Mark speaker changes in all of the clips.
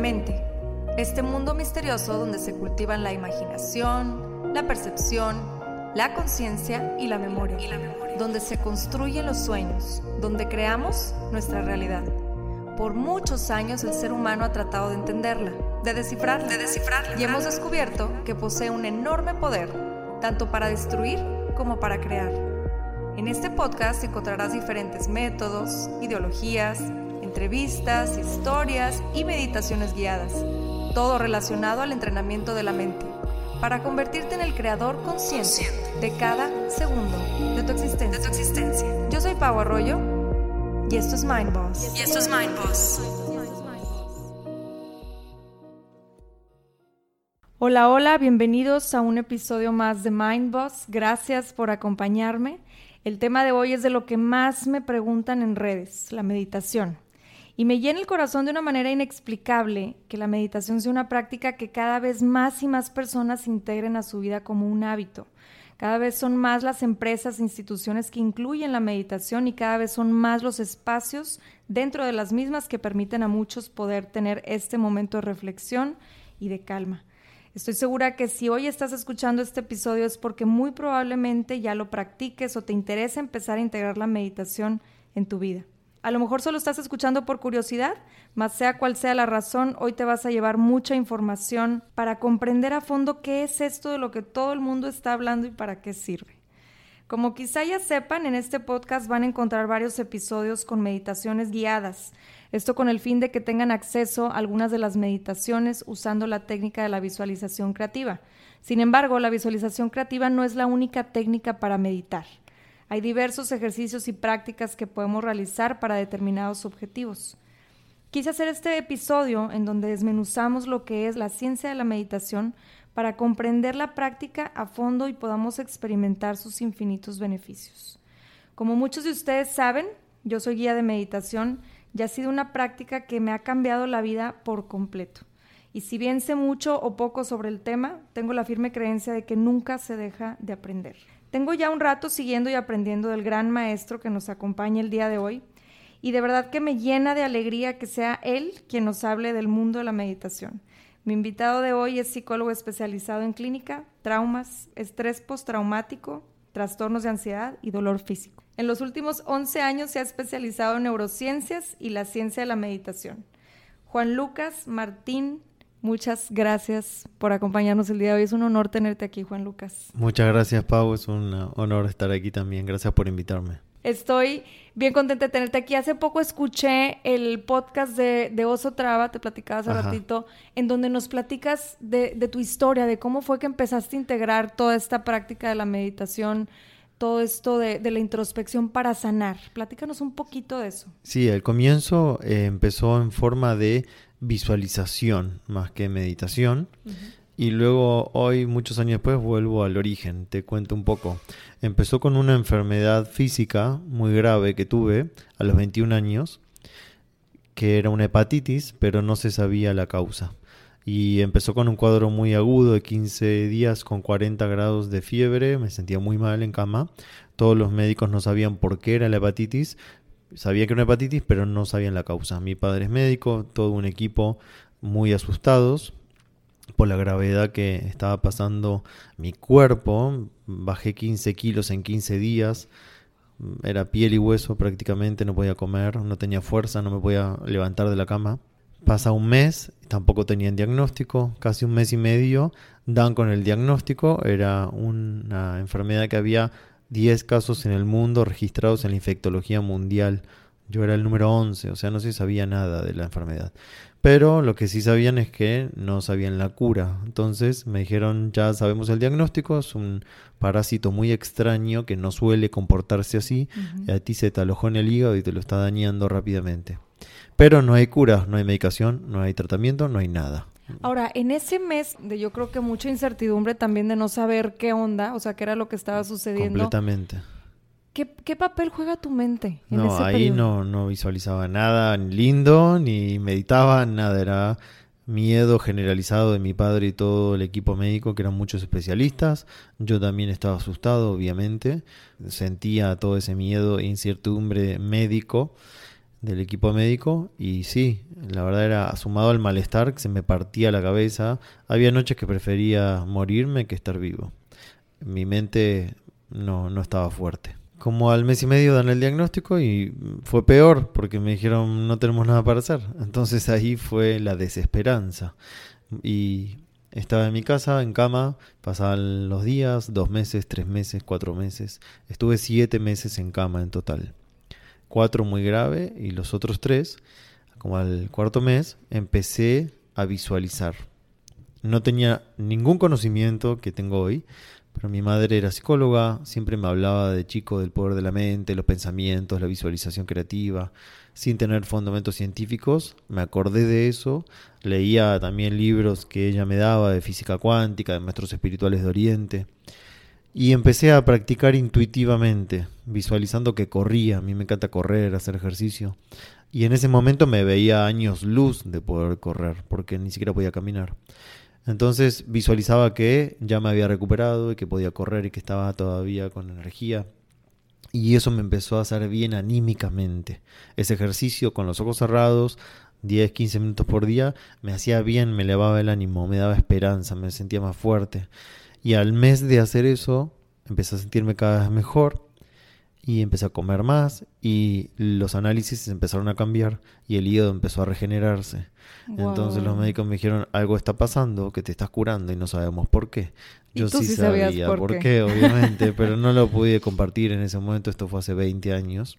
Speaker 1: mente, este mundo misterioso donde se cultivan la imaginación, la percepción, la conciencia y la memoria, donde se construyen los sueños, donde creamos nuestra realidad. Por muchos años el ser humano ha tratado de entenderla, de descifrarla, de descifrarla y hemos descubierto que posee un enorme poder, tanto para destruir como para crear. En este podcast encontrarás diferentes métodos, ideologías, entrevistas, historias y meditaciones guiadas, todo relacionado al entrenamiento de la mente, para convertirte en el creador consciente de cada segundo de tu existencia. Yo soy Pau Arroyo y esto es Mind Boss.
Speaker 2: Y esto es Mind Boss.
Speaker 1: Hola, hola, bienvenidos a un episodio más de Mind Boss. Gracias por acompañarme. El tema de hoy es de lo que más me preguntan en redes, la meditación. Y me llena el corazón de una manera inexplicable que la meditación sea una práctica que cada vez más y más personas integren a su vida como un hábito. Cada vez son más las empresas instituciones que incluyen la meditación y cada vez son más los espacios dentro de las mismas que permiten a muchos poder tener este momento de reflexión y de calma. Estoy segura que si hoy estás escuchando este episodio es porque muy probablemente ya lo practiques o te interesa empezar a integrar la meditación en tu vida. A lo mejor solo estás escuchando por curiosidad, mas sea cual sea la razón, hoy te vas a llevar mucha información para comprender a fondo qué es esto de lo que todo el mundo está hablando y para qué sirve. Como quizá ya sepan, en este podcast van a encontrar varios episodios con meditaciones guiadas. Esto con el fin de que tengan acceso a algunas de las meditaciones usando la técnica de la visualización creativa. Sin embargo, la visualización creativa no es la única técnica para meditar. Hay diversos ejercicios y prácticas que podemos realizar para determinados objetivos. Quise hacer este episodio en donde desmenuzamos lo que es la ciencia de la meditación para comprender la práctica a fondo y podamos experimentar sus infinitos beneficios. Como muchos de ustedes saben, yo soy guía de meditación y ha sido una práctica que me ha cambiado la vida por completo. Y si bien sé mucho o poco sobre el tema, tengo la firme creencia de que nunca se deja de aprender. Tengo ya un rato siguiendo y aprendiendo del gran maestro que nos acompaña el día de hoy y de verdad que me llena de alegría que sea él quien nos hable del mundo de la meditación. Mi invitado de hoy es psicólogo especializado en clínica, traumas, estrés postraumático, trastornos de ansiedad y dolor físico. En los últimos 11 años se ha especializado en neurociencias y la ciencia de la meditación. Juan Lucas Martín Muchas gracias por acompañarnos el día de hoy. Es un honor tenerte aquí, Juan Lucas.
Speaker 3: Muchas gracias, Pau. Es un honor estar aquí también. Gracias por invitarme.
Speaker 1: Estoy bien contenta de tenerte aquí. Hace poco escuché el podcast de, Oso Traba, te platicaba hace ratito, en donde nos platicas de, tu historia, de cómo fue que empezaste a integrar toda esta práctica de la meditación, todo esto de, la introspección para sanar. Platícanos un poquito de eso.
Speaker 3: Sí, el comienzo eh, empezó en forma de visualización más que meditación. Y luego hoy, muchos años después, vuelvo al origen. Te cuento un poco. Empezó con una enfermedad física muy grave que tuve a los 21 años, que era una hepatitis, pero no se sabía la causa. Y empezó con un cuadro muy agudo de 15 días con 40 grados de fiebre, me sentía muy mal en cama. Todos los médicos no sabían por qué era la hepatitis, sabía que era una hepatitis, pero no sabían la causa. Mi padre es médico, todo un equipo muy asustados por la gravedad que estaba pasando mi cuerpo. Bajé 15 kilos en 15 días. Era piel y hueso prácticamente, no podía comer, no tenía fuerza, no me podía levantar de la cama. Pasa un mes, tampoco tenían diagnóstico, casi un mes y medio dan con el diagnóstico, era una enfermedad que había 10 casos en el mundo registrados en la infectología mundial. Yo era el número 11, o sea, no se sabía nada de la enfermedad. Pero lo que sí sabían es que no sabían la cura. Entonces me dijeron, ya sabemos el diagnóstico, es un parásito muy extraño que no suele comportarse así. y a ti se te alojó en el hígado y te lo está dañando rápidamente. Pero no hay cura, no hay medicación, no hay tratamiento, no hay nada.
Speaker 1: Ahora, en ese mes de yo creo que mucha incertidumbre también de no saber qué onda, o sea, qué era lo que estaba sucediendo.
Speaker 3: Completamente.
Speaker 1: ¿Qué, papel juega tu mente? En
Speaker 3: no, ahí no, no visualizaba nada lindo, ni meditaba, nada. Era miedo generalizado de mi padre y todo el equipo médico, que eran muchos especialistas. Yo también estaba asustado, obviamente. Sentía todo ese miedo e incertidumbre médico del equipo médico y sí, la verdad era sumado al malestar que se me partía la cabeza. Había noches que prefería morirme que estar vivo. Mi mente no, no estaba fuerte. Como al mes y medio dan el diagnóstico y fue peor porque me dijeron no tenemos nada para hacer. Entonces ahí fue la desesperanza. Y estaba en mi casa, en cama, pasaban los días, dos meses, tres meses, cuatro meses. Estuve siete meses en cama en total cuatro muy grave y los otros tres, como al cuarto mes, empecé a visualizar. No tenía ningún conocimiento que tengo hoy, pero mi madre era psicóloga, siempre me hablaba de chico del poder de la mente, los pensamientos, la visualización creativa, sin tener fundamentos científicos. Me acordé de eso, leía también libros que ella me daba de física cuántica, de maestros espirituales de Oriente. Y empecé a practicar intuitivamente, visualizando que corría. A mí me encanta correr, hacer ejercicio. Y en ese momento me veía años luz de poder correr, porque ni siquiera podía caminar. Entonces visualizaba que ya me había recuperado y que podía correr y que estaba todavía con energía. Y eso me empezó a hacer bien anímicamente. Ese ejercicio con los ojos cerrados, 10, 15 minutos por día, me hacía bien, me elevaba el ánimo, me daba esperanza, me sentía más fuerte. Y al mes de hacer eso, empecé a sentirme cada vez mejor y empecé a comer más y los análisis empezaron a cambiar y el hígado empezó a regenerarse. Entonces los médicos me dijeron, algo está pasando, que te estás curando y no sabemos por qué. Yo sí, sabía por, qué? obviamente, pero no lo pude compartir en ese momento, esto fue hace 20 años.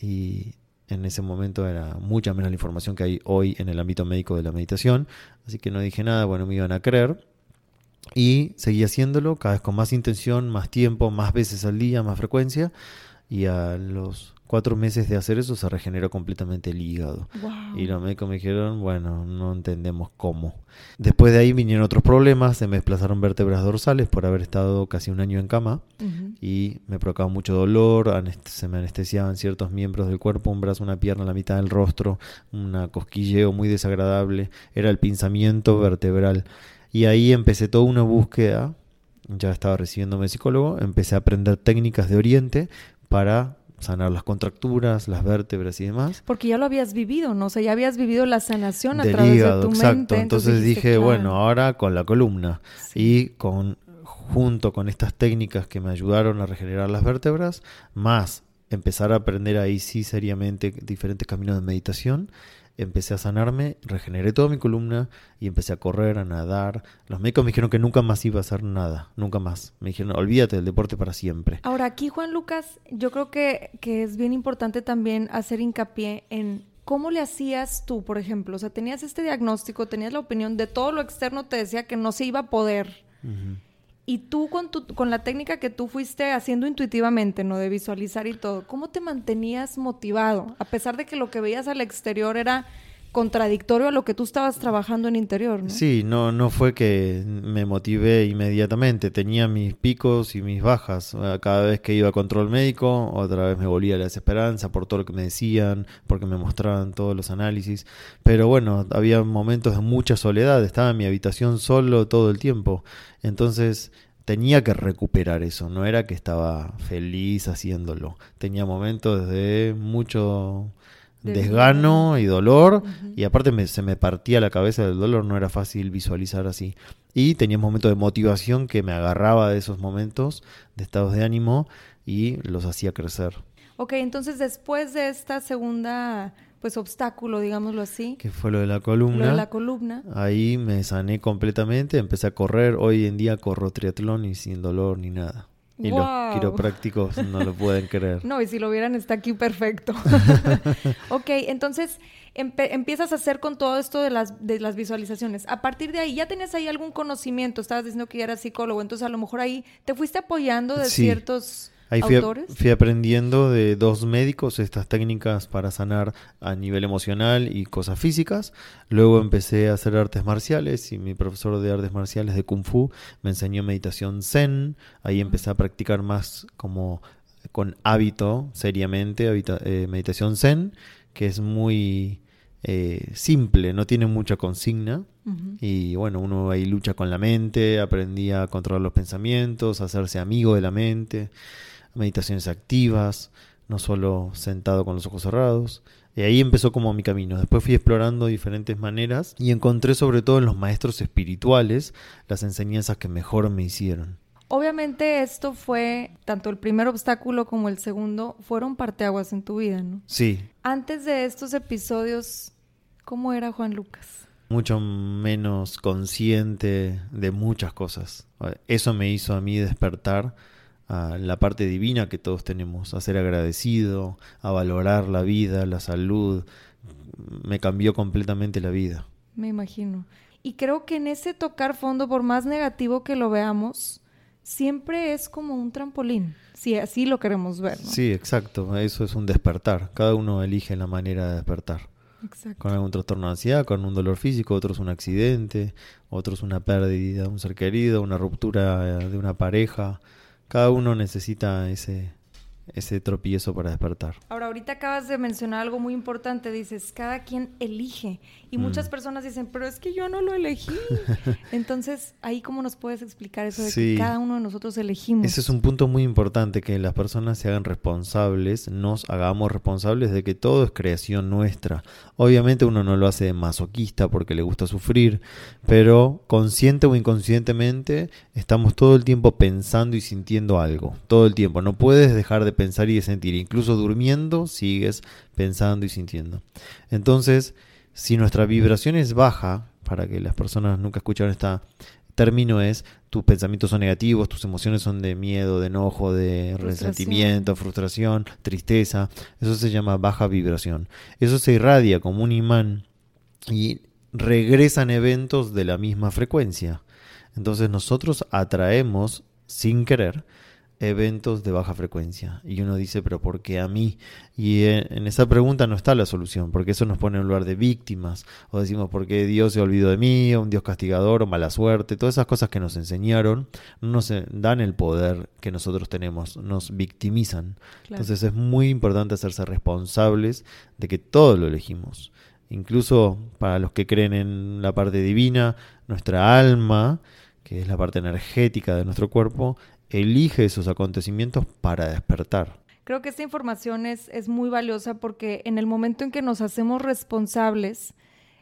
Speaker 3: Y en ese momento era mucha menos la información que hay hoy en el ámbito médico de la meditación, así que no dije nada, bueno, me iban a creer. Y seguí haciéndolo cada vez con más intención, más tiempo, más veces al día, más frecuencia. Y a los cuatro meses de hacer eso se regeneró completamente el hígado. Y los médicos me dijeron, bueno, no entendemos cómo. Después de ahí vinieron otros problemas, se me desplazaron vértebras dorsales por haber estado casi un año en cama y me provocaba mucho dolor, se me anestesiaban ciertos miembros del cuerpo, un brazo, una pierna, la mitad del rostro, un cosquilleo muy desagradable, era el pinzamiento vertebral. Y ahí empecé toda una búsqueda, ya estaba recibiéndome psicólogo, empecé a aprender técnicas de Oriente para sanar las contracturas, las vértebras y demás.
Speaker 1: Porque ya lo habías vivido, ¿no? O sea, ya habías vivido la sanación a través de tu exacto.
Speaker 3: Entonces, dije, bueno, ahora con la columna y con junto con estas técnicas que me ayudaron a regenerar las vértebras, más empezar a aprender ahí sí seriamente diferentes caminos de meditación, empecé a sanarme, regeneré toda mi columna y empecé a correr, a nadar. Los médicos me dijeron que nunca más iba a hacer nada, nunca más. Me dijeron, olvídate del deporte para siempre.
Speaker 1: Ahora, aquí, Juan Lucas, yo creo que, que es bien importante también hacer hincapié en ¿Cómo le hacías tú, por ejemplo? O sea, tenías este diagnóstico, tenías la opinión de todo lo externo, te decía que no se iba a poder. Y tú con, tu, con la técnica que tú fuiste haciendo intuitivamente, ¿no? De visualizar y todo, ¿cómo te mantenías motivado? A pesar de que lo que veías al exterior era contradictorio a lo que tú estabas trabajando en interior.
Speaker 3: Sí, no, no fue que me motivé inmediatamente, tenía mis picos y mis bajas. Cada vez que iba a control médico, otra vez me volvía la desesperanza por todo lo que me decían, porque me mostraban todos los análisis. Pero bueno, había momentos de mucha soledad, estaba en mi habitación solo todo el tiempo. Entonces tenía que recuperar eso, no era que estaba feliz haciéndolo. Tenía momentos de mucho desgano y dolor y aparte se me partía la cabeza del dolor, no era fácil visualizar así. Y tenía momentos de motivación que me agarraba de esos momentos, de estados de ánimo y los hacía crecer.
Speaker 1: Ok, entonces después de esta segunda pues obstáculo, digámoslo así.
Speaker 3: Que fue lo de la columna.
Speaker 1: Lo de la columna.
Speaker 3: Ahí me sané completamente, empecé a correr, hoy en día corro triatlón y sin dolor ni nada. Y los quiroprácticos no lo pueden creer.
Speaker 1: No, y si lo vieran está aquí perfecto. ok, entonces empiezas a hacer con todo esto de las, de las visualizaciones. A partir de ahí, ¿ya tenías ahí algún conocimiento? Estabas diciendo que ya eras psicólogo, entonces a lo mejor ahí te fuiste apoyando de ciertos Ahí
Speaker 3: fui, aprendiendo de dos médicos estas técnicas para sanar a nivel emocional y cosas físicas. Luego empecé a hacer artes marciales y mi profesor de artes marciales de Kung Fu me enseñó meditación Zen. Ahí empecé a practicar más como con hábito, seriamente, eh, meditación Zen, que es muy eh, simple, no tiene mucha consigna. Y bueno, uno ahí lucha con la mente, aprendí a controlar los pensamientos, a hacerse amigo de la mente meditaciones activas, no solo sentado con los ojos cerrados. Y ahí empezó como mi camino. Después fui explorando diferentes maneras y encontré sobre todo en los maestros espirituales las enseñanzas que mejor me hicieron.
Speaker 1: Obviamente esto fue, tanto el primer obstáculo como el segundo, fueron parteaguas en tu vida, ¿no?
Speaker 3: Sí.
Speaker 1: Antes de estos episodios, ¿cómo era Juan Lucas?
Speaker 3: Mucho menos consciente de muchas cosas. Eso me hizo a mí despertar a la parte divina que todos tenemos, a ser agradecido, a valorar la vida, la salud. Me cambió completamente la vida.
Speaker 1: Me imagino. Y creo que en ese tocar fondo, por más negativo que lo veamos, siempre es como un trampolín, si así lo queremos ver. ¿no?
Speaker 3: Sí, exacto, eso es un despertar. Cada uno elige la manera de despertar.
Speaker 1: Exacto.
Speaker 3: Con algún trastorno de ansiedad, con un dolor físico, otros un accidente, otros una pérdida de un ser querido, una ruptura de una pareja. Cada uno necesita ese, ese tropiezo para despertar.
Speaker 1: Ahora, ahorita acabas de mencionar algo muy importante, dices, cada quien elige. Y muchas
Speaker 3: Mm.
Speaker 1: personas dicen, pero es que yo no lo elegí. Entonces, ahí cómo nos puedes explicar eso de
Speaker 3: Sí.
Speaker 1: que cada uno de nosotros elegimos.
Speaker 3: Ese es un punto muy importante, que las personas se hagan responsables, nos hagamos responsables de que todo es creación nuestra. Obviamente uno no lo hace de masoquista porque le gusta sufrir, pero consciente o inconscientemente estamos todo el tiempo pensando y sintiendo algo, todo el tiempo. No puedes dejar de pensar y de sentir, incluso durmiendo sigues pensando y sintiendo. Entonces, si nuestra vibración es baja, para que las personas nunca escucharon este término es tus pensamientos son negativos, tus emociones son de miedo, de enojo, de
Speaker 1: Frustración.
Speaker 3: resentimiento, frustración, tristeza. Eso se llama baja vibración. Eso se irradia como un imán y regresan eventos de la misma frecuencia. Entonces nosotros atraemos sin querer eventos de baja frecuencia. Y uno dice, pero ¿por qué a mí? Y en, en esa pregunta no está la solución, porque eso nos pone en lugar de víctimas. O decimos, ¿por qué Dios se olvidó de mí? O un Dios castigador, o mala suerte. Todas esas cosas que nos enseñaron no nos eh, dan el poder que nosotros tenemos, nos victimizan.
Speaker 1: Claro.
Speaker 3: Entonces es muy importante hacerse responsables de que todo lo elegimos. Incluso para los que creen en la parte divina, nuestra alma, que es la parte energética de nuestro cuerpo, elige esos acontecimientos para despertar.
Speaker 1: Creo que esta información es, es muy valiosa porque en el momento en que nos hacemos responsables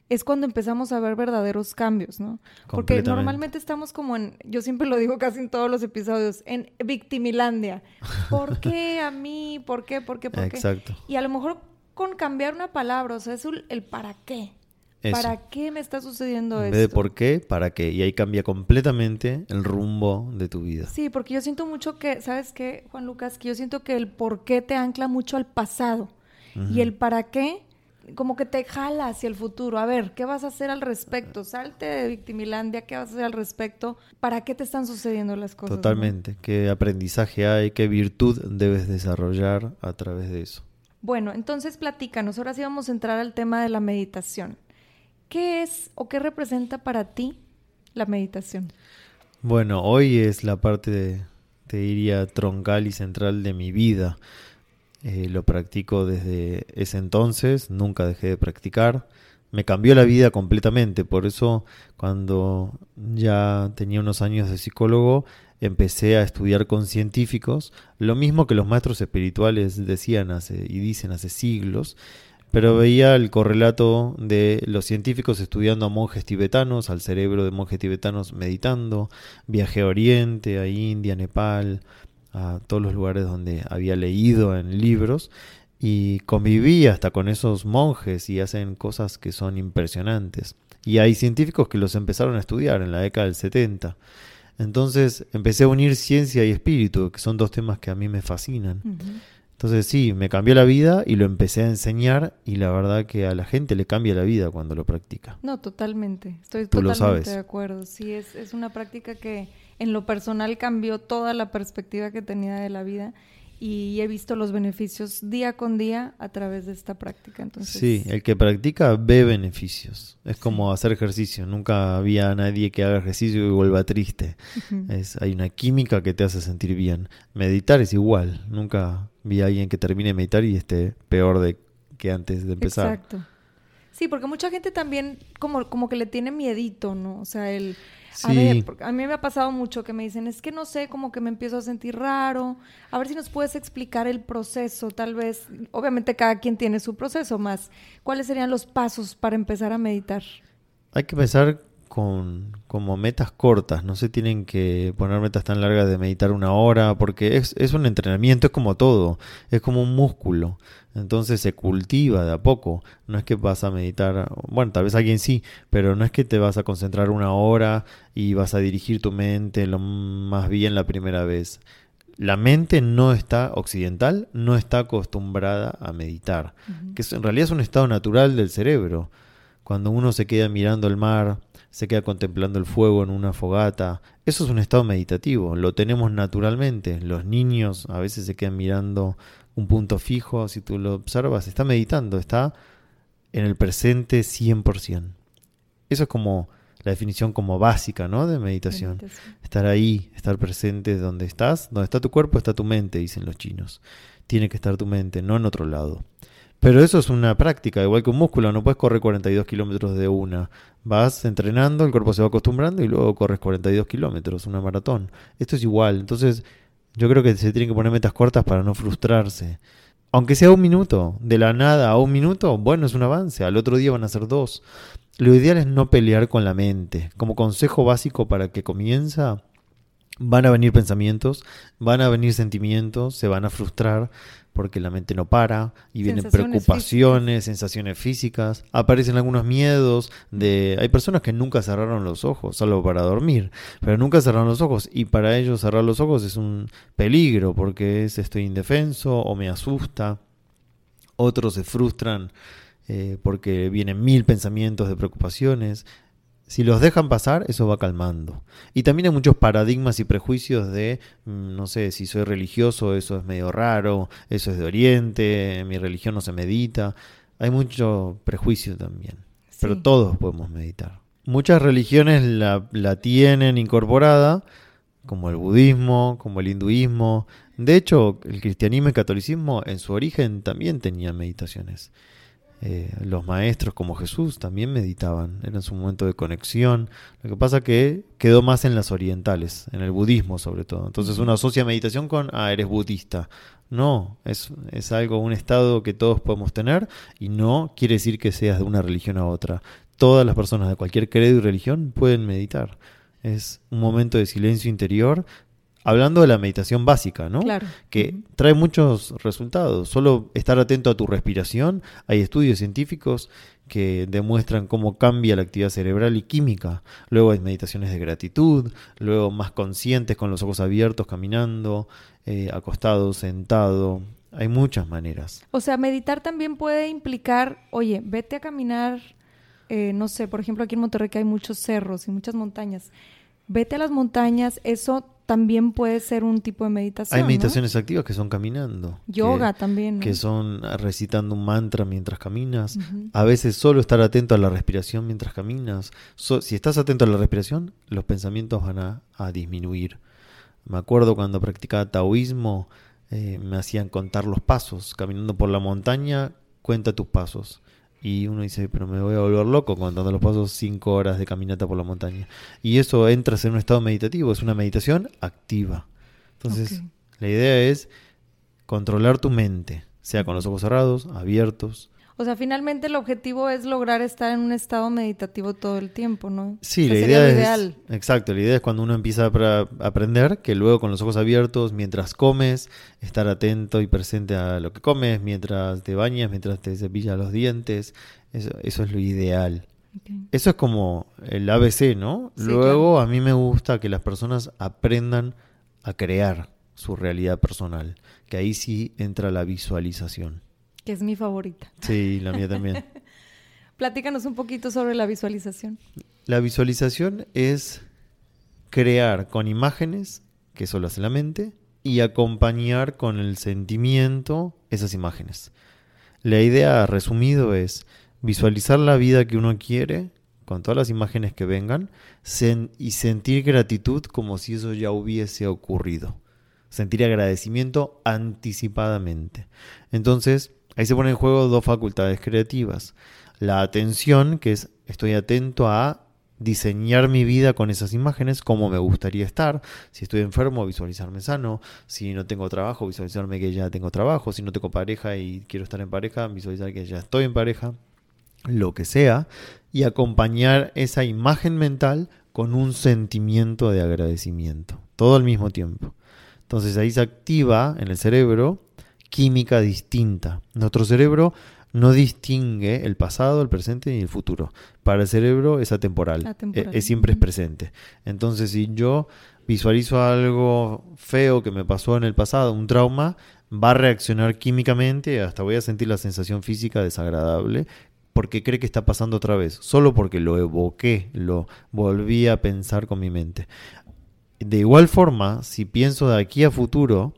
Speaker 1: es cuando empezamos a ver verdaderos cambios, ¿no? Porque normalmente estamos como en, yo siempre lo digo casi en todos los episodios, en victimilandia. ¿Por qué a mí? ¿Por qué? ¿Por qué? ¿Por qué?
Speaker 3: Exacto.
Speaker 1: Y a lo mejor con cambiar una palabra, o sea, es el, el para qué.
Speaker 3: Eso.
Speaker 1: ¿Para qué me está sucediendo
Speaker 3: En
Speaker 1: esto?
Speaker 3: vez de por qué, para qué. Y ahí cambia completamente el rumbo de tu vida.
Speaker 1: Sí, porque yo siento mucho que, ¿sabes qué, Juan Lucas? Que yo siento que el por qué te ancla mucho al pasado y el para qué como que te jala hacia el futuro. A ver, ¿qué vas a hacer al respecto? Salte de Victimilandia, ¿qué vas a hacer al respecto? ¿Para qué te están sucediendo las cosas? no?
Speaker 3: Totalmente. ¿Qué aprendizaje hay? ¿Qué virtud debes desarrollar a través de eso?
Speaker 1: Bueno, entonces platícanos. Ahora sí vamos a entrar al tema de la meditación. ¿Qué es o qué representa para ti la meditación?
Speaker 3: Bueno, hoy es la parte, de, te diría, troncal y central de mi vida. Eh, lo practico desde ese entonces, nunca dejé de practicar. Me cambió la vida completamente, por eso cuando ya tenía unos años de psicólogo, empecé a estudiar con científicos, lo mismo que los maestros espirituales decían hace, y dicen hace siglos, pero veía el correlato de los científicos estudiando a monjes tibetanos, al cerebro de monjes tibetanos meditando, viajé a Oriente, a India, Nepal, a todos los lugares donde había leído en libros y conviví hasta con esos monjes y hacen cosas que son impresionantes. Y hay científicos que los empezaron a estudiar en la década del 70. Entonces empecé a unir ciencia y espíritu, que son dos temas que a mí me fascinan. Entonces sí, me cambió la vida y lo empecé a enseñar y la verdad que a la gente le cambia la vida cuando lo practica.
Speaker 1: No, totalmente. Estoy
Speaker 3: Tú lo
Speaker 1: totalmente
Speaker 3: sabes.
Speaker 1: de acuerdo. Sí, es, es una práctica que en lo personal cambió toda la perspectiva que tenía de la vida y he visto los beneficios día con día a través de esta práctica. Entonces,
Speaker 3: Sí, el que practica ve beneficios. Es como hacer ejercicio. Nunca había nadie que haga ejercicio y vuelva triste. Es, hay una química que te hace sentir bien. Meditar es igual. Nunca vi a alguien que termine de meditar y esté peor de que antes de empezar.
Speaker 1: Exacto. Sí, porque mucha gente también como, como que le tiene miedito, ¿no? O sea, el... A ver, porque a mí me ha pasado mucho que me dicen, es que no sé, como que me empiezo a sentir raro. A ver si nos puedes explicar el proceso, tal vez. Obviamente cada quien tiene su proceso más. ¿Cuáles serían los pasos para empezar a meditar?
Speaker 3: Hay que empezar con como metas cortas, no se tienen que poner metas tan largas de meditar una hora, porque es, es un entrenamiento, es como todo, es como un músculo, entonces se cultiva de a poco, no es que vas a meditar, bueno, tal vez alguien sí, pero no es que te vas a concentrar una hora y vas a dirigir tu mente lo más bien la primera vez. La mente no está occidental, no está acostumbrada a meditar, que en realidad es un estado natural del cerebro. Cuando uno se queda mirando el mar, se queda contemplando el fuego en una fogata, eso es un estado meditativo, lo tenemos naturalmente. Los niños a veces se quedan mirando un punto fijo, si tú lo observas, está meditando, está en el presente 100%. Eso es como la definición como básica, ¿no? De meditación.
Speaker 1: Meditación.
Speaker 3: Estar ahí, estar presente donde estás, donde está tu cuerpo está tu mente, dicen los chinos. Tiene que estar tu mente, no en otro lado. Pero eso es una práctica, igual que un músculo, no puedes correr 42 kilómetros de una. Vas entrenando, el cuerpo se va acostumbrando y luego corres 42 kilómetros, una maratón. Esto es igual, entonces yo creo que se tienen que poner metas cortas para no frustrarse. Aunque sea un minuto, de la nada a un minuto, bueno, es un avance, al otro día van a ser dos. Lo ideal es no pelear con la mente. Como consejo básico para que comienza, van a venir pensamientos, van a venir sentimientos, se van a frustrar porque la mente no para y vienen
Speaker 1: Sensaciones
Speaker 3: preocupaciones, sensaciones físicas, aparecen algunos miedos de hay personas que nunca cerraron los ojos, salvo para dormir, pero nunca cerraron los ojos y para ellos cerrar los ojos es un peligro porque es estoy indefenso o me asusta. Otros se frustran eh, porque vienen mil pensamientos de preocupaciones. Si los dejan pasar, eso va calmando. Y también hay muchos paradigmas y prejuicios de, mm, no sé, si soy religioso, eso es medio raro, eso es de Oriente, mi religión no se medita. Hay mucho prejuicio también. Pero todos podemos meditar. Muchas religiones la, la tienen incorporada, como el budismo, como el hinduismo. De hecho, el cristianismo y el catolicismo en su origen también tenían meditaciones. Eh, los maestros como Jesús también meditaban, era su momento de conexión. Lo que pasa que quedó más en las orientales, en el budismo sobre todo. Entonces uno asocia meditación con, ah, eres budista. No, es, es algo, un estado que todos podemos tener y no quiere decir que seas de una religión a otra. Todas las personas de cualquier credo y religión pueden meditar. Es un momento de silencio interior, hablando de la meditación básica, ¿no?
Speaker 1: Claro.
Speaker 3: que trae muchos resultados. Solo estar atento a tu respiración. Hay estudios científicos que demuestran cómo cambia la actividad cerebral y química. Luego hay meditaciones de gratitud, luego más conscientes con los ojos abiertos, caminando, eh, acostado, sentado. Hay muchas maneras.
Speaker 1: O sea, meditar también puede implicar, oye, vete a caminar, eh, no sé, por ejemplo, aquí en Monterrey que hay muchos cerros y muchas montañas. Vete a las montañas, eso también puede ser un tipo de meditación.
Speaker 3: Hay
Speaker 1: ¿no?
Speaker 3: meditaciones activas que son caminando.
Speaker 1: Yoga
Speaker 3: que-
Speaker 1: también. ¿no?
Speaker 3: que son recitando un mantra mientras caminas. A veces solo estar atento a la respiración mientras caminas. So- si estás atento a la respiración, los pensamientos van a, a disminuir. Me acuerdo cuando practicaba taoísmo, eh, me hacían contar los pasos. Caminando por la montaña, cuenta tus pasos. Y uno dice, pero me voy a volver loco contando los pasos cinco horas de caminata por la montaña. Y eso entras en un estado meditativo, es una meditación activa. Entonces, la idea es controlar tu mente, sea con los ojos cerrados, abiertos.
Speaker 1: O sea, finalmente el objetivo es lograr estar en un estado meditativo todo el tiempo, ¿no?
Speaker 3: Sí, la idea es
Speaker 1: ideal.
Speaker 3: exacto, la idea es cuando uno empieza a aprender que luego con los ojos abiertos, mientras comes, estar atento y presente a lo que comes, mientras te bañas, mientras te cepillas los dientes, eso, eso es lo ideal. Eso es como el ABC, ¿no?
Speaker 1: Sí,
Speaker 3: Luego a mí me gusta que las personas aprendan a crear su realidad personal, que ahí sí entra la visualización.
Speaker 1: Que es mi favorita.
Speaker 3: Sí, la mía también.
Speaker 1: Platícanos un poquito sobre la visualización.
Speaker 3: La visualización es crear con imágenes, que eso lo hace la mente, y acompañar con el sentimiento esas imágenes. La idea resumido es visualizar la vida que uno quiere, con todas las imágenes que vengan, sen- y sentir gratitud como si eso ya hubiese ocurrido. Sentir agradecimiento anticipadamente. Entonces, ahí se ponen en juego dos facultades creativas. la atención, que es estoy atento a diseñar mi vida con esas imágenes, cómo me gustaría estar. Si estoy enfermo, visualizarme sano. Si no tengo trabajo, visualizarme que ya tengo trabajo. Si no tengo pareja y quiero estar en pareja, visualizar que ya estoy en pareja. Lo que sea. Y acompañar esa imagen mental con un sentimiento de agradecimiento. Todo al mismo tiempo. Entonces ahí se activa en el cerebro química distinta. Nuestro cerebro no distingue el pasado, el presente y el futuro. Para el cerebro es atemporal, e-, Es, siempre es presente. Entonces, si yo visualizo algo feo que me pasó en el pasado, un trauma, va a reaccionar químicamente, hasta voy a sentir la sensación física desagradable, porque cree que está pasando otra vez, solo porque lo evoqué, lo volví a pensar con mi mente. De igual forma, si pienso de aquí a futuro,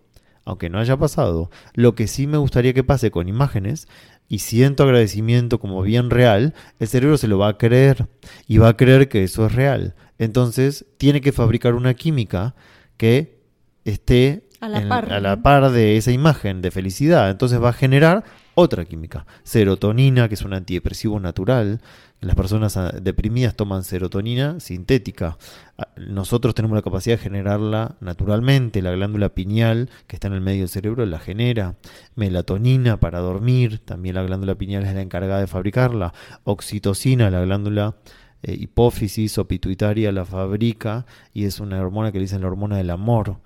Speaker 3: aunque no haya pasado, lo que sí me gustaría que pase con imágenes y siento agradecimiento como bien real, el cerebro se lo va a creer y va a creer que eso es real. Entonces tiene que fabricar una química que esté
Speaker 1: a la, par,
Speaker 3: a la par de esa imagen de felicidad. Entonces va a generar otra química, serotonina, que es un antidepresivo natural, las personas ah, deprimidas toman serotonina sintética. Ah, nosotros tenemos la capacidad de generarla naturalmente. La glándula pineal, que está en el medio del cerebro, la genera. Melatonina para dormir, también la glándula pineal es la encargada de fabricarla. Oxitocina, la glándula eh, hipófisis o pituitaria la fabrica y es una hormona que dicen la hormona del amor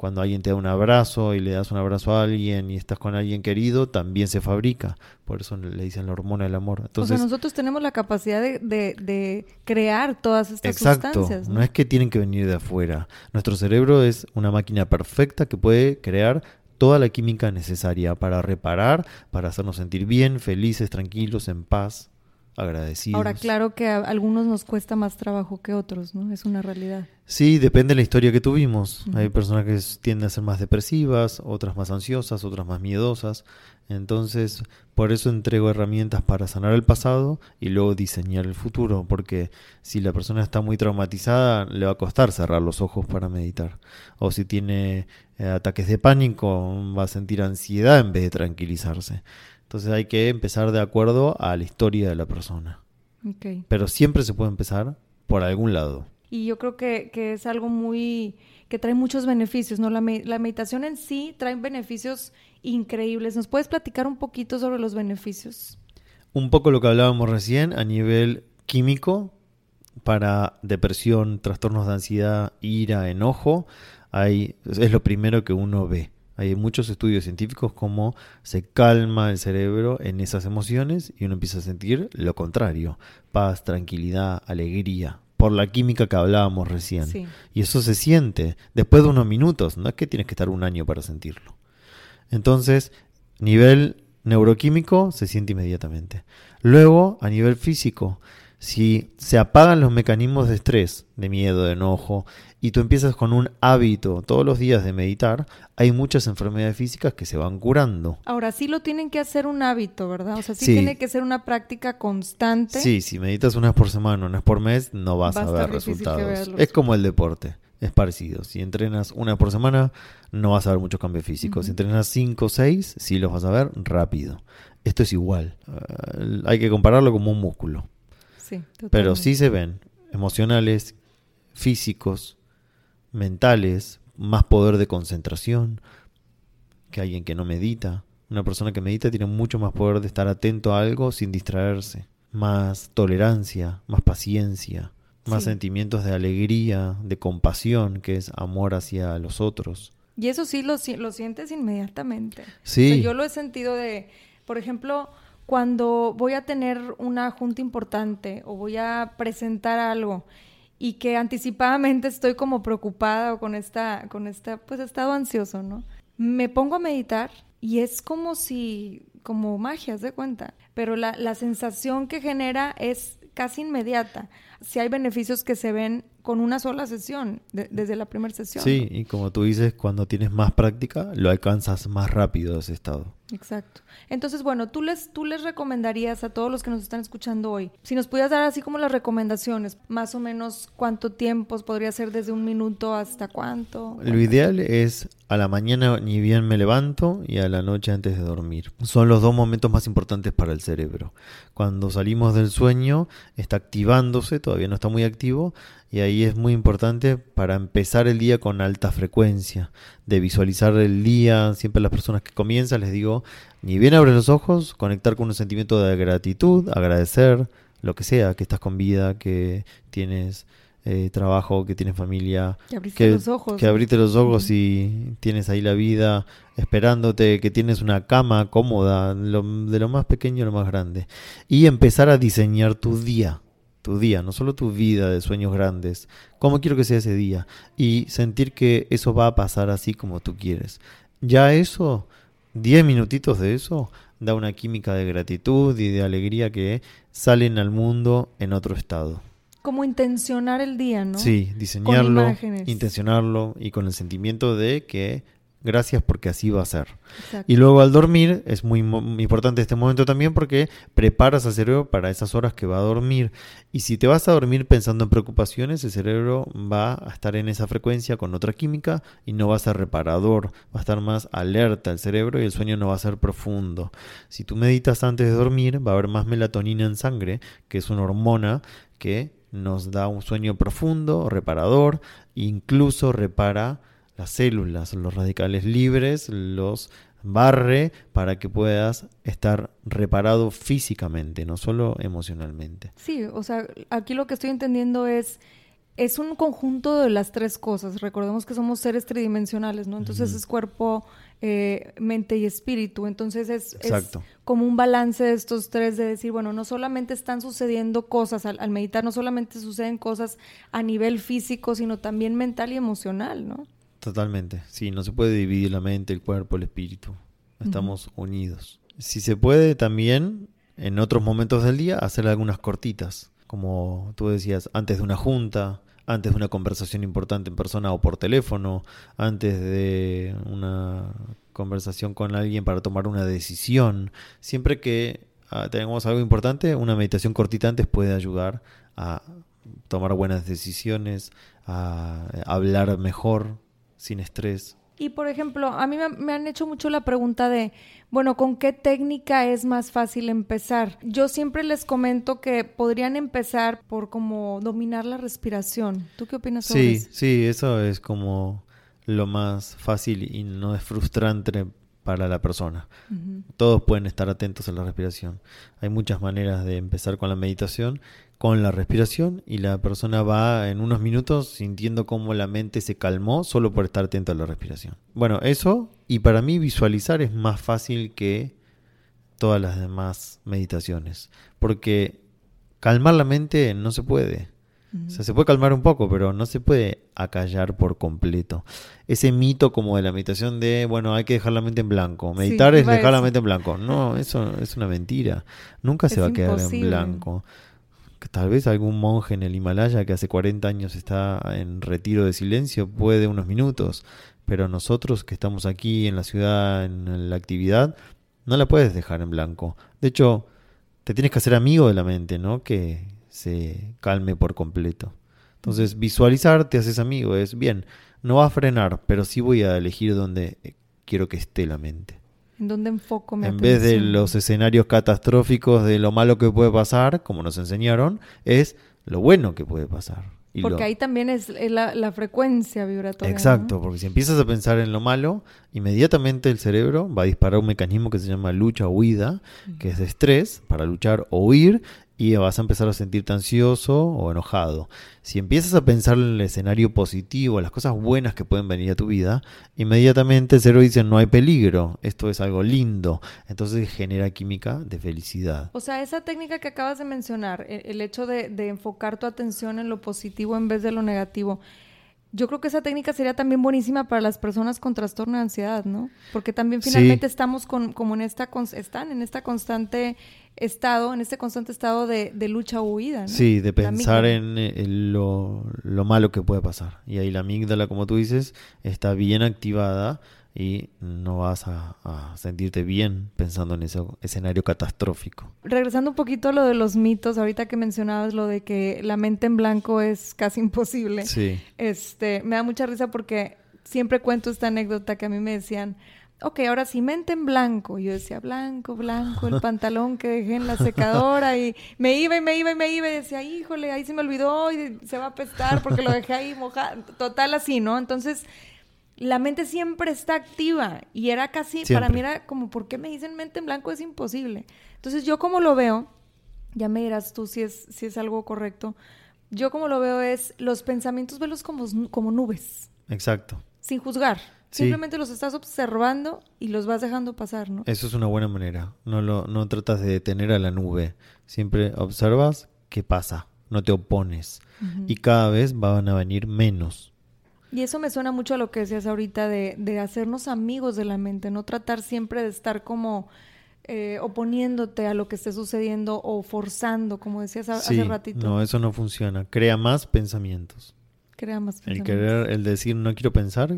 Speaker 3: cuando alguien te da un abrazo y le das un abrazo a alguien y estás con alguien querido, también se fabrica. Por eso le dicen la hormona del amor. Entonces,
Speaker 1: o sea, nosotros tenemos la capacidad de, crear todas estas
Speaker 3: exacto,
Speaker 1: sustancias.
Speaker 3: ¿no? es que tienen que venir de afuera. Nuestro cerebro es una máquina perfecta que puede crear toda la química necesaria para reparar, para hacernos sentir bien, felices, tranquilos, en paz agradecidos.
Speaker 1: Ahora, claro que a algunos nos cuesta más trabajo que otros, ¿no? Es una realidad.
Speaker 3: Sí, depende de la historia que tuvimos. Hay personas que tienden a ser más depresivas, otras más ansiosas, otras más miedosas. Entonces, por eso entrego herramientas para sanar el pasado y luego diseñar el futuro, porque si la persona está muy traumatizada, le va a costar cerrar los ojos para meditar. O si tiene eh, ataques de pánico, va a sentir ansiedad en vez de tranquilizarse. Entonces hay que empezar de acuerdo a la historia de la persona. Pero siempre se puede empezar por algún lado.
Speaker 1: Y yo creo que, es algo muy que trae muchos beneficios, ¿no? La, la, meditación en sí trae beneficios increíbles. ¿Nos puedes platicar un poquito sobre los beneficios?
Speaker 3: Un poco lo que hablábamos recién a nivel químico para depresión, trastornos de ansiedad, ira, enojo, hay, es lo primero que uno ve. Hay muchos estudios científicos como se calma el cerebro en esas emociones y uno empieza a sentir lo contrario, paz, tranquilidad, alegría, por la química que hablábamos recién. Y eso se siente después de unos minutos, no es que tienes que estar un año para sentirlo. Entonces, nivel neuroquímico se siente inmediatamente. Luego, a nivel físico, si se apagan los mecanismos de estrés, de miedo, de enojo, y tú empiezas con un hábito todos los días de meditar, hay muchas enfermedades físicas que se van curando.
Speaker 1: Ahora sí lo tienen que hacer un hábito, ¿verdad? O sea, sí, tiene que ser una práctica constante.
Speaker 3: Sí, si meditas unas por semana, unas por mes, no vas a ver resultados. Es como el deporte, es parecido. Si entrenas una por semana, no vas a ver muchos cambios físicos. Si entrenas cinco o seis, sí los vas a ver rápido. Esto es igual. Eh, hay que compararlo como un músculo. Pero sí se ven emocionales, físicos, mentales, más poder de concentración que alguien que no medita. Una persona que medita tiene mucho más poder de estar atento a algo sin distraerse. Más tolerancia, más paciencia, más sentimientos de alegría, de compasión, que es amor hacia los otros.
Speaker 1: Y eso sí lo, lo sientes inmediatamente.
Speaker 3: Sí.
Speaker 1: yo lo he sentido de, por ejemplo, cuando voy a tener una junta importante o voy a presentar algo y que anticipadamente estoy como preocupada o con esta, con esta, pues estado ansioso, ¿no? Me pongo a meditar y es como si, como magia, de cuenta, pero la, la sensación que genera es casi inmediata. Si hay beneficios que se ven con una sola sesión, desde la primera sesión.
Speaker 3: Sí, y como tú dices, cuando tienes más práctica, lo alcanzas más rápido ese estado.
Speaker 1: Exacto. Entonces, bueno, tú les, tú les recomendarías a todos los que nos están escuchando hoy, si nos pudieras dar así como las recomendaciones, más o menos cuánto tiempo podría ser desde un minuto hasta cuánto.
Speaker 3: Lo ideal es a la mañana ni bien me levanto y a la noche antes de dormir. Son los dos momentos más importantes para el cerebro. Cuando salimos del sueño está activándose, todavía no está muy activo, y ahí es muy importante para empezar el día con alta frecuencia, de visualizar el día. Siempre las personas que comienzan les digo, ni bien abres los ojos, conectar con un sentimiento de gratitud, agradecer lo que sea, que estás con vida, que tienes eh, trabajo, que tienes familia,
Speaker 1: que abriste los ojos,
Speaker 3: que abriste los ojos y tienes ahí la vida esperándote, que tienes una cama cómoda, de lo más pequeño a lo más grande. Y empezar a diseñar tu día, tu día, no solo tu vida de sueños grandes, cómo quiero que sea ese día y sentir que eso va a pasar así como tú quieres. Ya eso, 10 minutitos de eso, da una química de gratitud y de alegría que salen al mundo en otro estado
Speaker 1: como intencionar el día, ¿no?
Speaker 3: Sí, diseñarlo, intencionarlo y con el sentimiento de que gracias porque así va a ser. Y luego al dormir es muy, importante este momento también porque preparas al cerebro para esas horas que va a dormir. Y si te vas a dormir pensando en preocupaciones, el cerebro va a estar en esa frecuencia con otra química y no va a ser reparador, va a estar más alerta el cerebro y el sueño no va a ser profundo. Si tú meditas antes de dormir, va a haber más melatonina en sangre, que es una hormona que nos da un sueño profundo, reparador, incluso repara las células, los radicales libres, los barre para que puedas estar reparado físicamente, no solo emocionalmente.
Speaker 1: Sí, o sea, aquí lo que estoy entendiendo es es un conjunto de las tres cosas. Recordemos que somos seres tridimensionales, ¿no? Entonces es cuerpo, eh, mente y espíritu. Entonces es, como un balance de estos tres de decir, bueno, no solamente están sucediendo cosas al, meditar, no solamente suceden cosas a nivel físico, sino también mental y emocional, ¿no?
Speaker 3: Totalmente. Sí, no se puede dividir la mente, el cuerpo, el espíritu. Estamos unidos. Si se puede también, en otros momentos del día, hacer algunas cortitas como tú decías, antes de una junta, antes de una conversación importante en persona o por teléfono, antes de una conversación con alguien para tomar una decisión. Siempre que ah, tengamos algo importante, una meditación cortita antes puede ayudar a tomar buenas decisiones, a hablar mejor, sin estrés.
Speaker 1: Y por ejemplo, a mí me, han hecho mucho la pregunta de, bueno, ¿con qué técnica es más fácil empezar? Yo siempre les comento que podrían empezar por como dominar la respiración. ¿Tú qué opinas sobre
Speaker 3: sí,
Speaker 1: eso?
Speaker 3: Sí, eso es como lo más fácil y no es frustrante para la persona. Todos pueden estar atentos a la respiración. Hay muchas maneras de empezar con la meditación con la respiración y la persona va en unos minutos sintiendo cómo la mente se calmó solo por estar atento a la respiración. Bueno, eso y para mí visualizar es más fácil que todas las demás meditaciones, porque calmar la mente no se puede. O sea, se puede calmar un poco, pero no se puede acallar por completo. Ese mito como de la meditación de, bueno, hay que dejar la mente en blanco. Meditar es dejar la mente en blanco. No, eso es una mentira. Nunca se va a quedar en blanco tal vez algún monje en el Himalaya que hace 40 años está en retiro de silencio puede unos minutos, pero nosotros que estamos aquí en la ciudad, en la actividad, no la puedes dejar en blanco. De hecho, te tienes que hacer amigo de la mente, ¿no? Que se calme por completo. Entonces, visualizar te haces amigo, es bien, no va a frenar, pero sí voy a elegir dónde quiero que esté la mente.
Speaker 1: ¿En dónde enfoco mi
Speaker 3: En vez de los escenarios catastróficos de lo malo que puede pasar, como nos enseñaron, es lo bueno que puede pasar.
Speaker 1: porque ahí también es la, frecuencia vibratoria.
Speaker 3: Exacto, porque si empiezas a pensar en lo malo, inmediatamente el cerebro va a disparar un mecanismo que se llama lucha o huida, que es de estrés, para luchar o huir, y vas a empezar a sentirte ansioso o enojado. Si empiezas a pensar en el escenario positivo, las cosas buenas que pueden venir a tu vida, inmediatamente el cerebro dice no hay peligro, esto es algo lindo, entonces genera química de felicidad.
Speaker 1: O sea, esa técnica que acabas de mencionar, e, el hecho de, enfocar tu atención en lo positivo en vez de lo negativo, yo creo que esa técnica sería también buenísima para las personas con trastorno de ansiedad, ¿no? Porque también finalmente estamos con, como en esta, están en esta constante estado, en este constante estado de, lucha o huida. ¿no?
Speaker 3: Sí, de pensar en, eh, lo, lo, malo que puede pasar. Y ahí la amígdala, como tú dices, está bien activada y no vas a, sentirte bien pensando en ese escenario catastrófico.
Speaker 1: Regresando un poquito a lo de los mitos, ahorita que mencionabas lo de que la mente en blanco es casi imposible.
Speaker 3: Sí.
Speaker 1: Este, me da mucha risa porque siempre cuento esta anécdota que a mí me decían, ok, ahora sí, mente en blanco. Y yo decía, blanco, blanco, el pantalón que dejé en la secadora y me iba y me iba y me iba y decía, híjole, ahí se me olvidó y se va a apestar porque lo dejé ahí mojado. Total así, ¿no? Entonces, la mente siempre está activa y era casi, para mí era como, ¿por qué me dicen mente en blanco? Es imposible. Entonces, yo como lo veo, ya me dirás tú si es, si es algo correcto, yo como lo veo es los pensamientos velos como, como nubes.
Speaker 3: Exacto.
Speaker 1: Sin juzgar. Simplemente los estás observando y los vas dejando pasar, ¿no?
Speaker 3: Eso es una buena manera. No, lo, no tratas de detener a la nube. Siempre observas qué pasa. No te opones. Y cada vez van a venir menos.
Speaker 1: Y eso me suena mucho a lo que decías ahorita de, de hacernos amigos de la mente, no tratar siempre de estar como eh, oponiéndote a lo que esté sucediendo o forzando, como decías hace ratito.
Speaker 3: No, eso no funciona. Crea más pensamientos.
Speaker 1: Crea más
Speaker 3: pensamientos. El querer, el decir no quiero pensar,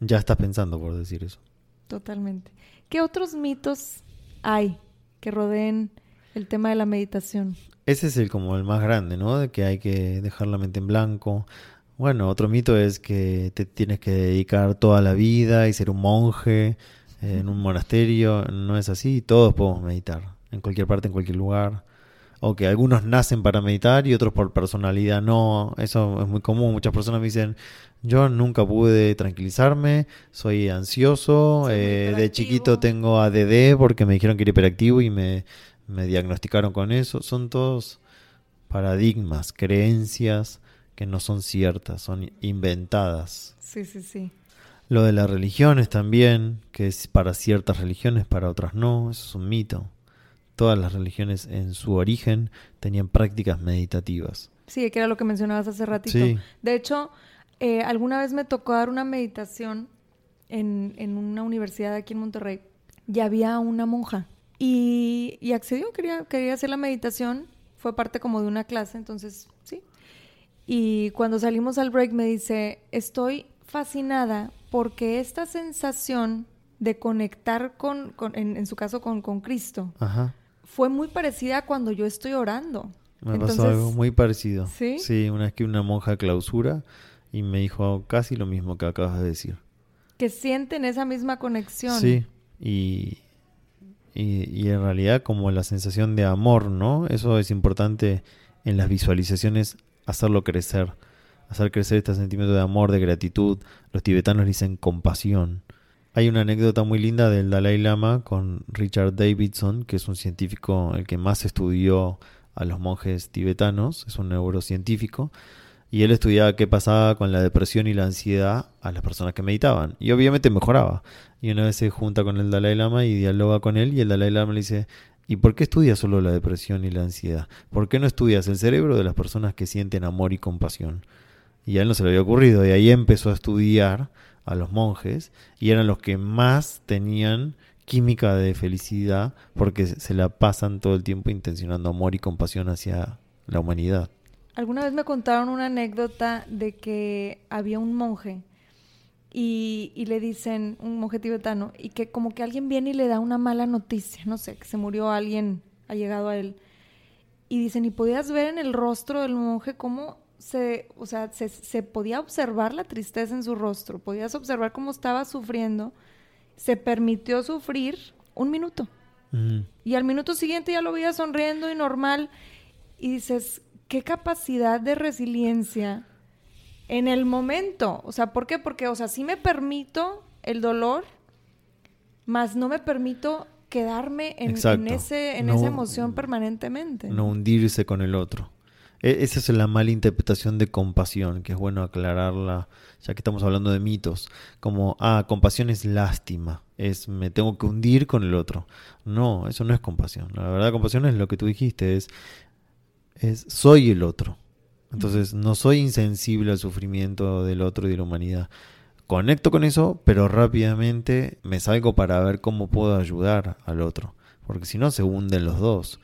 Speaker 3: ya estás pensando por decir eso.
Speaker 1: Totalmente. ¿Qué otros mitos hay que rodeen el tema de la meditación?
Speaker 3: Ese es el como el más grande, ¿no? De que hay que dejar la mente en blanco. Bueno, otro mito es que te tienes que dedicar toda la vida y ser un monje en un monasterio. No es así, todos podemos meditar, en cualquier parte, en cualquier lugar. O que algunos nacen para meditar y otros por personalidad no. Eso es muy común. Muchas personas me dicen, yo nunca pude tranquilizarme, soy ansioso, eh, de chiquito tengo ADD porque me dijeron que era hiperactivo y me, me diagnosticaron con eso. Son todos paradigmas, creencias que no son ciertas, son inventadas.
Speaker 1: Sí, sí, sí.
Speaker 3: Lo de las religiones también, que es para ciertas religiones, para otras no, eso es un mito. Todas las religiones en su origen tenían prácticas meditativas.
Speaker 1: Sí, que era lo que mencionabas hace ratito. De hecho, eh, alguna vez me tocó dar una meditación en, en, una universidad aquí en Monterrey y había una monja y, y, accedió, quería, quería hacer la meditación, fue parte como de una clase, entonces sí. Y cuando salimos al break me dice, estoy fascinada porque esta sensación de conectar con, en, su caso con, con Cristo, fue muy parecida a cuando yo estoy orando.
Speaker 3: Me pasó algo muy parecido. ¿Sí? Sí, una vez que una monja clausura y me dijo casi lo mismo que acabas de decir.
Speaker 1: Que sienten esa misma conexión.
Speaker 3: Sí, y, y, en realidad como la sensación de amor, ¿no? Eso es importante en las visualizaciones, hacerlo crecer, hacer crecer este sentimiento de amor, de gratitud. Los tibetanos dicen compasión. Hay una anécdota muy linda del Dalai Lama con Richard Davidson, que es un científico el que más estudió a los monjes tibetanos, es un neurocientífico, y él estudiaba qué pasaba con la depresión y la ansiedad a las personas que meditaban. Y obviamente mejoraba. Y una vez se junta con el Dalai Lama y dialoga con él y el Dalai Lama le dice, ¿y por qué estudias solo la depresión y la ansiedad? ¿Por qué no estudias el cerebro de las personas que sienten amor y compasión? Y a él no se le había ocurrido. Y ahí empezó a estudiar a los monjes y eran los que más tenían química de felicidad porque se la pasan todo el tiempo intencionando amor y compasión hacia la humanidad.
Speaker 1: Alguna vez me contaron una anécdota de que había un monje y, le dicen, un monje tibetano, y que como que alguien viene y le da una mala noticia, no sé, que se murió alguien, ha llegado a él. Y dicen, y podías ver en el rostro del monje cómo se, o sea, se, podía observar la tristeza en su rostro, podías observar cómo estaba sufriendo, se permitió sufrir un minuto. Y al minuto siguiente ya lo veía sonriendo y normal. Y dices, qué capacidad de resiliencia en el momento. O sea, ¿por qué? Porque, o sea, sí me permito el dolor, más no me permito quedarme en, ese, en esa emoción permanentemente.
Speaker 3: No hundirse con el otro. E, esa es la mala interpretación de compasión, que es bueno aclararla, ya que estamos hablando de mitos. Como, ah, compasión es lástima, es me tengo que hundir con el otro. No, eso no es compasión. La verdad, compasión es lo que tú dijiste, es es soy el otro. Entonces no soy insensible al sufrimiento del otro y de la humanidad. Conecto con eso, pero rápidamente me salgo para ver cómo puedo ayudar al otro, porque si no se hunden los dos.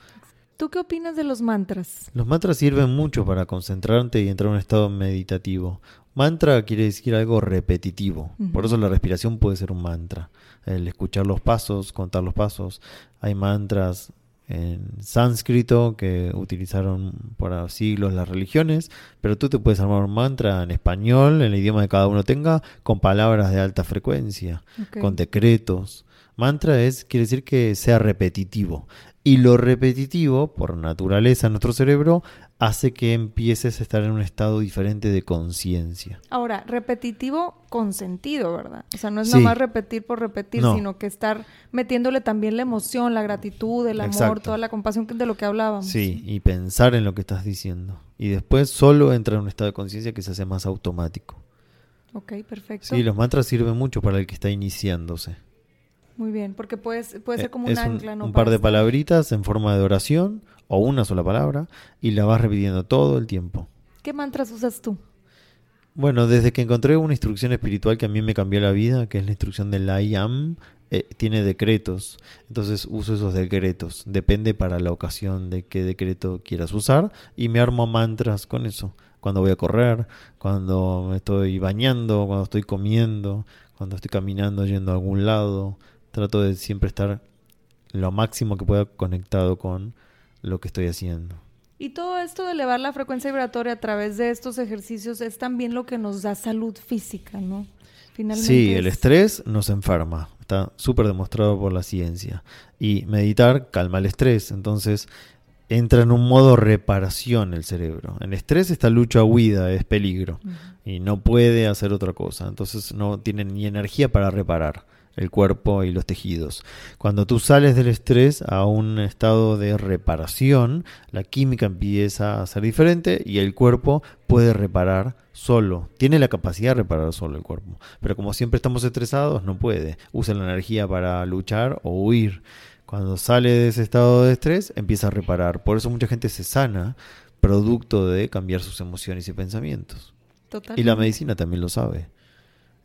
Speaker 1: ¿Tú qué opinas de los mantras?
Speaker 3: Los mantras sirven mucho para concentrarte y entrar en un estado meditativo. Mantra quiere decir algo repetitivo, por eso la respiración puede ser un mantra. El escuchar los pasos, contar los pasos. Hay mantras en sánscrito que utilizaron por siglos las religiones, pero tú te puedes armar un mantra en español, en el idioma que cada uno tenga, con palabras de alta frecuencia, con decretos. Mantra es, quiere decir que sea repetitivo. Y lo repetitivo, por naturaleza en nuestro cerebro, hace que empieces a estar en un estado diferente de conciencia.
Speaker 1: Ahora, repetitivo con sentido, ¿verdad? O sea, no es nomás repetir por repetir, sino que estar metiéndole también la emoción, la gratitud, el amor, toda la compasión de lo que hablábamos.
Speaker 3: Sí, y pensar en lo que estás diciendo. Y después solo entra en un estado de conciencia que se hace más automático.
Speaker 1: Ok, perfecto.
Speaker 3: Sí, los mantras sirven mucho para el que está iniciándose.
Speaker 1: Muy bien, porque puede, puede ser como un ancla,
Speaker 3: ¿no? Un par de palabritas en forma de oración o una sola palabra y la vas repitiendo todo el tiempo.
Speaker 1: ¿Qué mantras usas tú?
Speaker 3: Bueno, desde que encontré una instrucción espiritual que a mí me cambió la vida, que es la instrucción del I am, eh, tiene decretos. Entonces uso esos decretos. Depende para la ocasión de qué decreto quieras usar y me armo mantras con eso. Cuando voy a correr, cuando me estoy bañando, cuando estoy comiendo, cuando estoy caminando yendo a algún lado. Trato de siempre estar lo máximo que pueda conectado con lo que estoy haciendo.
Speaker 1: Y todo esto de elevar la frecuencia vibratoria a través de estos ejercicios es también lo que nos da salud física, ¿no?
Speaker 3: Finalmente sí, el estrés nos enferma, está súper demostrado por la ciencia. Y meditar calma el estrés, entonces entra en un modo reparación el cerebro. En estrés está lucha-huida, es peligro, y no puede hacer otra cosa, entonces no tiene ni energía para reparar el cuerpo y los tejidos. Cuando tú sales del estrés a un estado de reparación, la química empieza a ser diferente y el cuerpo puede reparar solo. Tiene la capacidad de reparar solo el cuerpo. Pero como siempre estamos estresados, no puede. Usa la energía para luchar o huir. Cuando sale de ese estado de estrés, empieza a reparar. Por eso mucha gente se sana producto de cambiar sus emociones y pensamientos. Y la medicina también lo sabe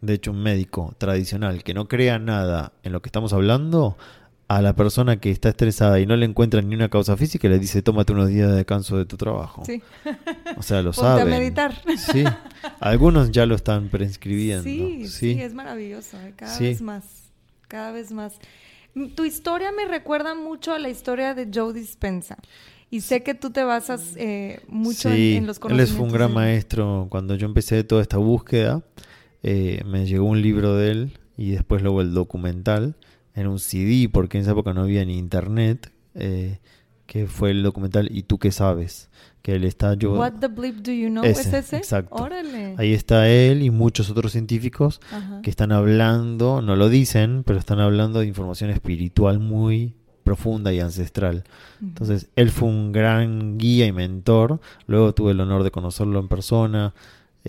Speaker 3: de hecho un médico tradicional que no crea nada en lo que estamos hablando, a la persona que está estresada y no le encuentra ni una causa física, le dice, tómate unos días de descanso de tu trabajo. Sí. O sea, lo saben. a
Speaker 1: meditar.
Speaker 3: Sí. Algunos ya lo están prescribiendo.
Speaker 1: Sí, sí, es maravilloso. Eh, cada vez más. Cada vez más. Tu historia me recuerda mucho a la historia de Joe Dispensa. Y sé que tú te basas eh, mucho en, los conocimientos.
Speaker 3: Él fue un gran maestro cuando yo empecé toda esta búsqueda. Eh, me llegó un libro de él y después luego el documental en un CD, porque en esa época no había ni internet, eh, que fue el documental ¿Y tú qué sabes? Que él está yo...
Speaker 1: What the bleep do you know? ¿Es ese?
Speaker 3: Exacto. Ahí está él y muchos otros científicos que están hablando, no lo dicen, pero están hablando de información espiritual muy profunda y ancestral. Entonces, él fue un gran guía y mentor. Luego tuve el honor de conocerlo en persona.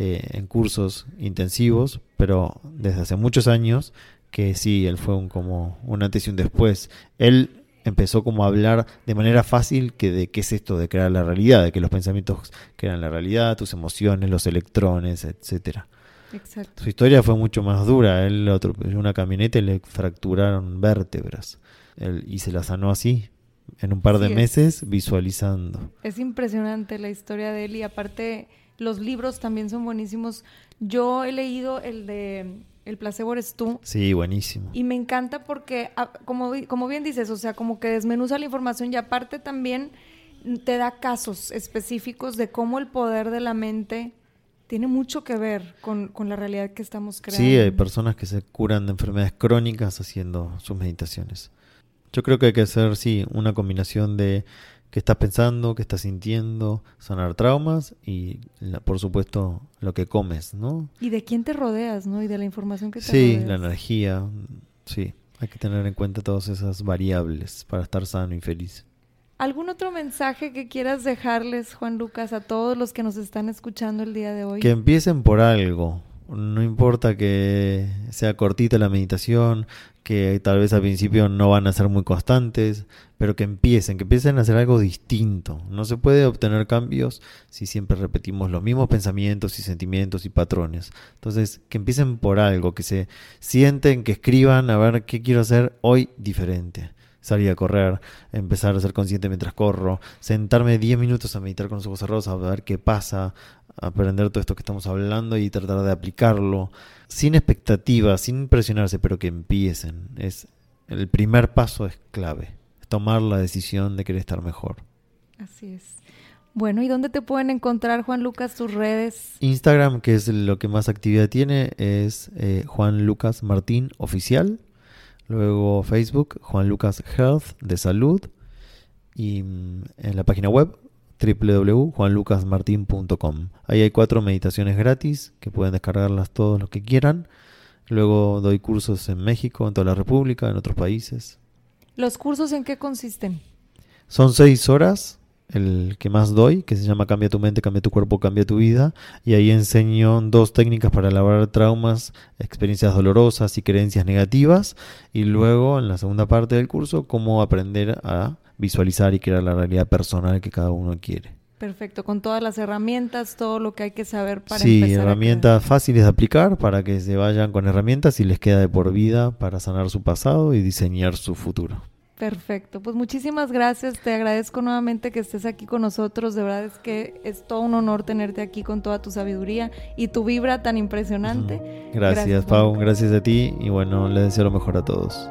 Speaker 3: Eh, en cursos intensivos, pero desde hace muchos años que sí, él fue un, como un antes y un después. Él empezó como a hablar de manera fácil que de qué es esto de crear la realidad, de que los pensamientos crean la realidad, tus emociones, los electrones, etcétera. Exacto. Su historia fue mucho más dura. Él otro, una camioneta y le fracturaron vértebras. Él, y se la sanó así, en un par de meses, visualizando.
Speaker 1: Es impresionante la historia de él y aparte los libros también son buenísimos. Yo he leído el de El placebo eres tú.
Speaker 3: Sí, buenísimo.
Speaker 1: Y me encanta porque, ah, como, como bien dices, o sea, como que desmenuza la información y aparte también te da casos específicos de cómo el poder de la mente tiene mucho que ver con, con, la realidad que estamos creando.
Speaker 3: Sí, hay personas que se curan de enfermedades crónicas haciendo sus meditaciones. Yo creo que hay que hacer, sí, una combinación de qué estás pensando, qué estás sintiendo, sanar traumas y, por supuesto, lo que comes, ¿no?
Speaker 1: Y de quién te rodeas, ¿no? Y de la información que te
Speaker 3: Sí, la energía, sí. Hay que tener en cuenta todas esas variables para estar sano y feliz.
Speaker 1: ¿Algún otro mensaje que quieras dejarles, Juan Lucas, a todos los que nos están escuchando el día de hoy?
Speaker 3: Que empiecen por algo. No importa que sea cortita la meditación, que tal vez al principio no van a ser muy constantes, pero que empiecen, que empiecen a hacer algo distinto. No se puede obtener cambios si siempre repetimos los mismos pensamientos y sentimientos y patrones. Entonces, que empiecen por algo, que se sienten, que escriban a ver qué quiero hacer hoy diferente salir a correr, empezar a ser consciente mientras corro, sentarme 10 minutos a meditar con los ojos cerrados, a ver qué pasa, aprender todo esto que estamos hablando y tratar de aplicarlo sin expectativas, sin presionarse, pero que empiecen. Es el primer paso es clave. tomar la decisión de querer estar mejor.
Speaker 1: Así es. Bueno, ¿y dónde te pueden encontrar, Juan Lucas, tus redes?
Speaker 3: Instagram, que es lo que más actividad tiene, es eh, Juan Lucas Martín Oficial. Luego Facebook, Juan Lucas Health de Salud. Y mm, en la página web, www.juanlucasmartin.com. Ahí hay cuatro meditaciones gratis que pueden descargarlas todos los que quieran. Luego doy cursos en México, en toda la República, en otros países.
Speaker 1: ¿Los cursos en qué consisten?
Speaker 3: Son seis horas el que más doy, que se llama Cambia tu mente, cambia tu cuerpo, cambia tu vida. Y ahí enseño dos técnicas para elaborar traumas, experiencias dolorosas y creencias negativas. Y luego, en la segunda parte del curso, cómo aprender a visualizar y crear la realidad personal que cada uno quiere.
Speaker 1: Perfecto, con todas las herramientas, todo lo que hay que saber para
Speaker 3: sí,
Speaker 1: empezar.
Speaker 3: Herramientas fáciles de aplicar para que se vayan con herramientas y les queda de por vida para sanar su pasado y diseñar su futuro.
Speaker 1: Perfecto, pues muchísimas gracias, te agradezco nuevamente que estés aquí con nosotros, de verdad es que es todo un honor tenerte aquí con toda tu sabiduría y tu vibra tan impresionante.
Speaker 3: Gracias, gracias Pau, gracias a ti y bueno, les deseo lo mejor a todos.